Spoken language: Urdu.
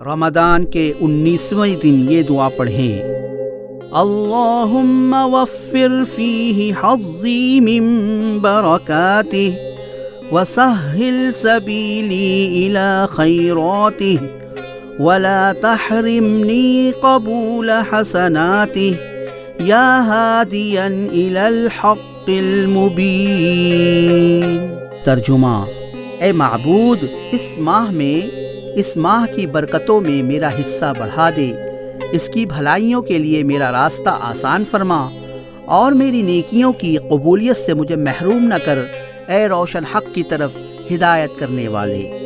رمضان کے انیسویں دن یہ دعا پڑھیں۔ اللہم وفر فیہ حظی من برکاتہ وسہل سبیلی الى خیراتہ ولا تحرمنی قبول حسناتہ یا ہادیا الى الحق المبین۔ ترجمہ اے معبود، اس ماہ میں اس ماہ کی برکتوں میں میرا حصہ بڑھا دے۔ اس کی بھلائیوں کے لیے میرا راستہ آسان فرما اور میری نیکیوں کی قبولیت سے مجھے محروم نہ کر۔ اے روشن حق کی طرف ہدایت کرنے والے۔